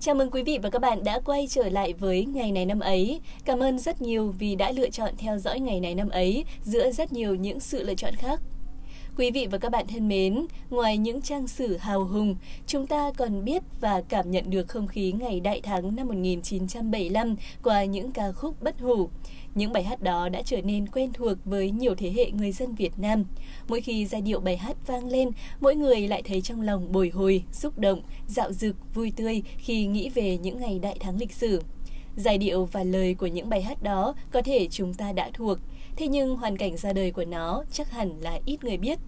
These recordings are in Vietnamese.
Chào mừng quý vị và các bạn đã quay trở lại với ngày này năm ấy. Cảm ơn rất nhiều vì đã lựa chọn theo dõi ngày này năm ấy giữa rất nhiều những sự lựa chọn khác. Quý vị và các bạn thân mến, ngoài những trang sử hào hùng, chúng ta còn biết và cảm nhận được không khí ngày đại thắng năm 1975 qua những ca khúc bất hủ. Những bài hát đó đã trở nên quen thuộc với nhiều thế hệ người dân Việt Nam. Mỗi khi giai điệu bài hát vang lên, mỗi người lại thấy trong lòng bồi hồi, xúc động, dạo dực, vui tươi khi nghĩ về những ngày đại thắng lịch sử. Giai điệu và lời của những bài hát đó có thể chúng ta đã thuộc, thế nhưng hoàn cảnh ra đời của nó chắc hẳn là ít người biết.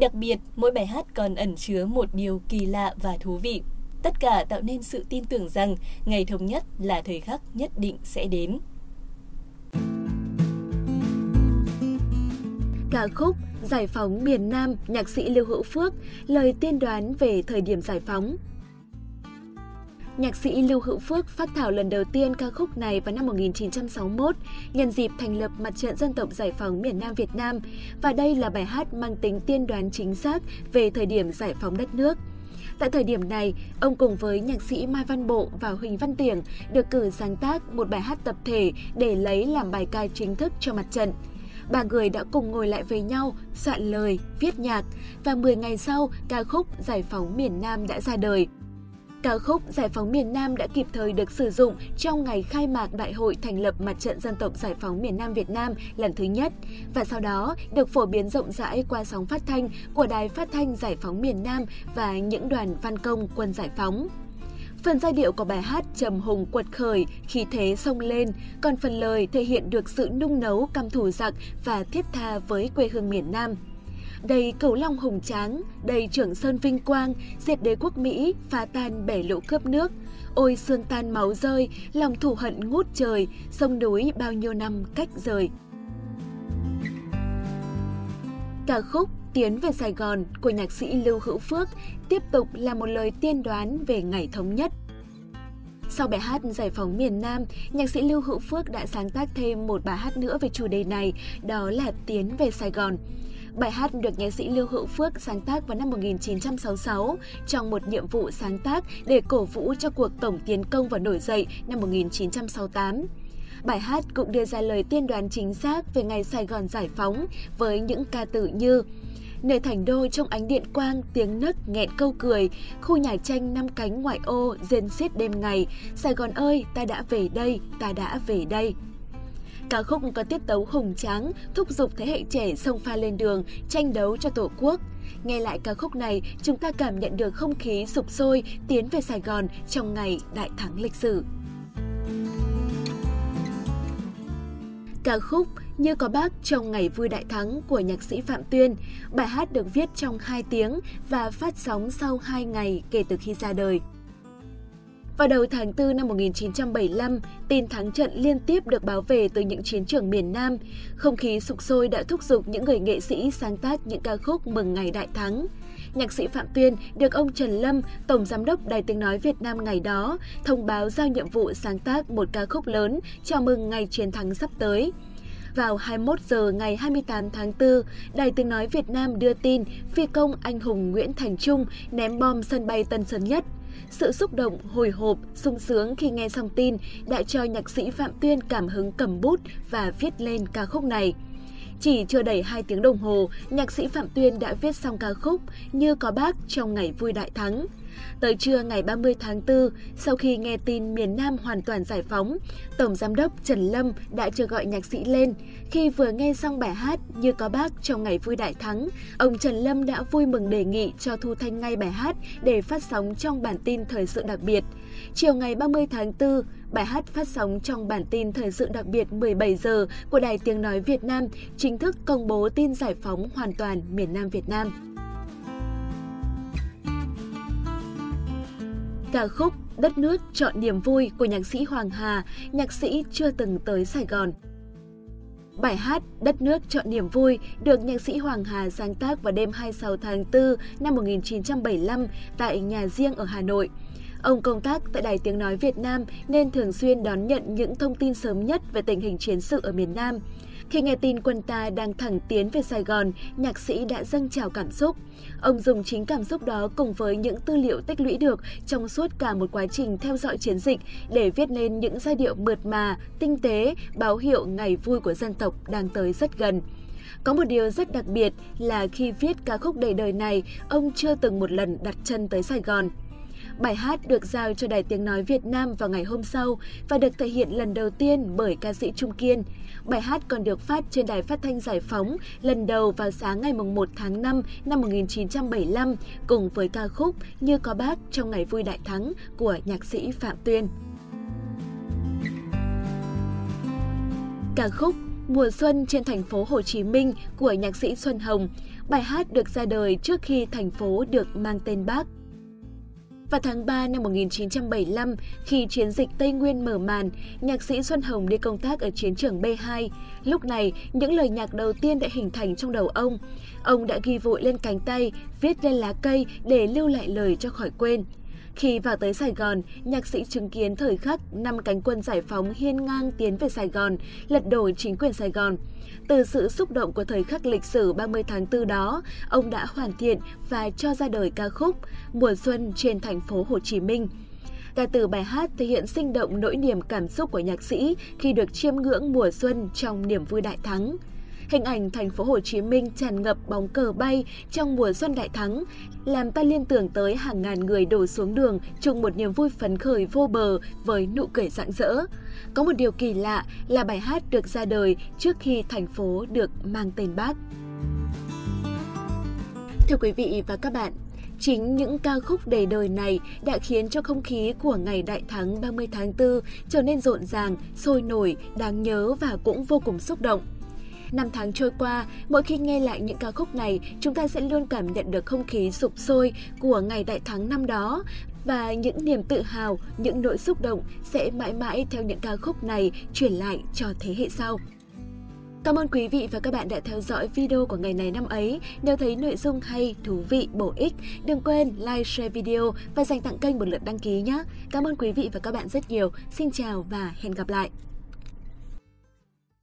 Đặc biệt, mỗi bài hát còn ẩn chứa một điều kỳ lạ và thú vị. Tất cả tạo nên sự tin tưởng rằng ngày thống nhất là thời khắc nhất định sẽ đến. Ca khúc Giải phóng miền Nam, nhạc sĩ Lưu Hữu Phước, lời tiên đoán về thời điểm giải phóng. Nhạc sĩ Lưu Hữu Phước phát thảo lần đầu tiên ca khúc này vào năm 1961 nhân dịp thành lập Mặt trận Dân tộc Giải phóng miền Nam Việt Nam và đây là bài hát mang tính tiên đoán chính xác về thời điểm giải phóng đất nước. Tại thời điểm này, ông cùng với nhạc sĩ Mai Văn Bộ và Huỳnh Văn Tiểng được cử sáng tác một bài hát tập thể để lấy làm bài ca chính thức cho mặt trận ba người đã cùng ngồi lại với nhau, soạn lời, viết nhạc và 10 ngày sau, ca khúc Giải phóng miền Nam đã ra đời. Ca khúc Giải phóng miền Nam đã kịp thời được sử dụng trong ngày khai mạc Đại hội thành lập Mặt trận Dân tộc Giải phóng miền Nam Việt Nam lần thứ nhất và sau đó được phổ biến rộng rãi qua sóng phát thanh của Đài Phát thanh Giải phóng miền Nam và những đoàn văn công quân giải phóng. Phần giai điệu của bài hát trầm hùng quật khởi, khí thế sông lên, còn phần lời thể hiện được sự nung nấu căm thù giặc và thiết tha với quê hương miền Nam. Đầy cầu long hùng tráng, đầy trưởng sơn vinh quang, diệt đế quốc Mỹ, phá tan bể lũ cướp nước. Ôi xương tan máu rơi, lòng thù hận ngút trời, sông núi bao nhiêu năm cách rời. Ca khúc Tiến về Sài Gòn của nhạc sĩ Lưu Hữu Phước tiếp tục là một lời tiên đoán về ngày thống nhất. Sau bài hát Giải phóng miền Nam, nhạc sĩ Lưu Hữu Phước đã sáng tác thêm một bài hát nữa về chủ đề này, đó là Tiến về Sài Gòn. Bài hát được nhạc sĩ Lưu Hữu Phước sáng tác vào năm 1966 trong một nhiệm vụ sáng tác để cổ vũ cho cuộc tổng tiến công và nổi dậy năm 1968. Bài hát cũng đưa ra lời tiên đoán chính xác về ngày Sài Gòn giải phóng với những ca từ như Nơi thành đô trong ánh điện quang, tiếng nấc nghẹn câu cười, khu nhà tranh năm cánh ngoại ô, rên xiết đêm ngày, Sài Gòn ơi, ta đã về đây, ta đã về đây. Ca khúc có tiết tấu hùng tráng, thúc giục thế hệ trẻ sông pha lên đường, tranh đấu cho Tổ quốc. Nghe lại ca khúc này, chúng ta cảm nhận được không khí sục sôi tiến về Sài Gòn trong ngày đại thắng lịch sử. Ca khúc Như có bác trong ngày vui đại thắng của nhạc sĩ Phạm Tuyên. Bài hát được viết trong 2 tiếng và phát sóng sau 2 ngày kể từ khi ra đời. Vào đầu tháng 4 năm 1975, tin thắng trận liên tiếp được báo về từ những chiến trường miền Nam. Không khí sục sôi đã thúc giục những người nghệ sĩ sáng tác những ca khúc mừng ngày đại thắng. Nhạc sĩ Phạm Tuyên được ông Trần Lâm, Tổng Giám đốc Đài Tiếng Nói Việt Nam ngày đó, thông báo giao nhiệm vụ sáng tác một ca khúc lớn chào mừng ngày chiến thắng sắp tới. Vào 21 giờ ngày 28 tháng 4, Đài Tiếng Nói Việt Nam đưa tin phi công anh hùng Nguyễn Thành Trung ném bom sân bay Tân Sơn Nhất. Sự xúc động, hồi hộp, sung sướng khi nghe xong tin đã cho nhạc sĩ Phạm Tuyên cảm hứng cầm bút và viết lên ca khúc này. Chỉ chưa đầy 2 tiếng đồng hồ, nhạc sĩ Phạm Tuyên đã viết xong ca khúc Như có bác trong ngày vui đại thắng. Tới trưa ngày 30 tháng 4, sau khi nghe tin miền Nam hoàn toàn giải phóng, Tổng Giám đốc Trần Lâm đã chờ gọi nhạc sĩ lên. Khi vừa nghe xong bài hát Như có bác trong ngày vui đại thắng, ông Trần Lâm đã vui mừng đề nghị cho thu thanh ngay bài hát để phát sóng trong bản tin thời sự đặc biệt. Chiều ngày 30 tháng 4, bài hát phát sóng trong bản tin thời sự đặc biệt 17 giờ của Đài Tiếng Nói Việt Nam chính thức công bố tin giải phóng hoàn toàn miền Nam Việt Nam. Ca khúc Đất nước chọn niềm vui của nhạc sĩ Hoàng Hà, nhạc sĩ chưa từng tới Sài Gòn. Bài hát Đất nước chọn niềm vui được nhạc sĩ Hoàng Hà sáng tác vào đêm 26 tháng 4 năm 1975 tại nhà riêng ở Hà Nội. Ông công tác tại Đài Tiếng Nói Việt Nam nên thường xuyên đón nhận những thông tin sớm nhất về tình hình chiến sự ở miền Nam. Khi nghe tin quân ta đang thẳng tiến về Sài Gòn, nhạc sĩ đã dâng trào cảm xúc. Ông dùng chính cảm xúc đó cùng với những tư liệu tích lũy được trong suốt cả một quá trình theo dõi chiến dịch để viết lên những giai điệu mượt mà, tinh tế, báo hiệu ngày vui của dân tộc đang tới rất gần. Có một điều rất đặc biệt là khi viết ca khúc đầy đời này, ông chưa từng một lần đặt chân tới Sài Gòn. Bài hát được giao cho Đài Tiếng Nói Việt Nam vào ngày hôm sau và được thể hiện lần đầu tiên bởi ca sĩ Trung Kiên. Bài hát còn được phát trên Đài Phát thanh Giải phóng lần đầu vào sáng ngày 1 tháng 5 năm 1975 cùng với ca khúc Như có bác trong ngày vui đại thắng của nhạc sĩ Phạm Tuyên. Ca khúc Mùa xuân trên thành phố Hồ Chí Minh của nhạc sĩ Xuân Hồng. Bài hát được ra đời trước khi thành phố được mang tên Bác. Vào tháng 3 năm 1975, khi chiến dịch Tây Nguyên mở màn, nhạc sĩ Xuân Hồng đi công tác ở chiến trường B2. Lúc này, những lời nhạc đầu tiên đã hình thành trong đầu ông. Ông đã ghi vội lên cánh tay, viết lên lá cây để lưu lại lời cho khỏi quên. Khi vào tới Sài Gòn, nhạc sĩ chứng kiến thời khắc năm cánh quân giải phóng hiên ngang tiến về Sài Gòn, lật đổ chính quyền Sài Gòn. Từ sự xúc động của thời khắc lịch sử 30 tháng 4 đó, ông đã hoàn thiện và cho ra đời ca khúc Mùa xuân trên thành phố Hồ Chí Minh. Ca từ bài hát thể hiện sinh động nỗi niềm cảm xúc của nhạc sĩ khi được chiêm ngưỡng mùa xuân trong niềm vui đại thắng. Hình ảnh thành phố Hồ Chí Minh tràn ngập bóng cờ bay trong mùa xuân đại thắng, làm ta liên tưởng tới hàng ngàn người đổ xuống đường chung một niềm vui phấn khởi vô bờ với nụ cười rạng rỡ. Có một điều kỳ lạ là bài hát được ra đời trước khi thành phố được mang tên Bác. Thưa quý vị và các bạn, Chính những ca khúc đầy đời này đã khiến cho không khí của ngày đại thắng 30 tháng 4 trở nên rộn ràng, sôi nổi, đáng nhớ và cũng vô cùng xúc động. Năm tháng trôi qua, mỗi khi nghe lại những ca khúc này, chúng ta sẽ luôn cảm nhận được không khí sụp sôi của ngày đại thắng năm đó và những niềm tự hào, những nỗi xúc động sẽ mãi mãi theo những ca khúc này truyền lại cho thế hệ sau. Cảm ơn quý vị và các bạn đã theo dõi video của ngày này năm ấy. Nếu thấy nội dung hay, thú vị, bổ ích, đừng quên like, share video và dành tặng kênh một lượt đăng ký nhé. Cảm ơn quý vị và các bạn rất nhiều. Xin chào và hẹn gặp lại.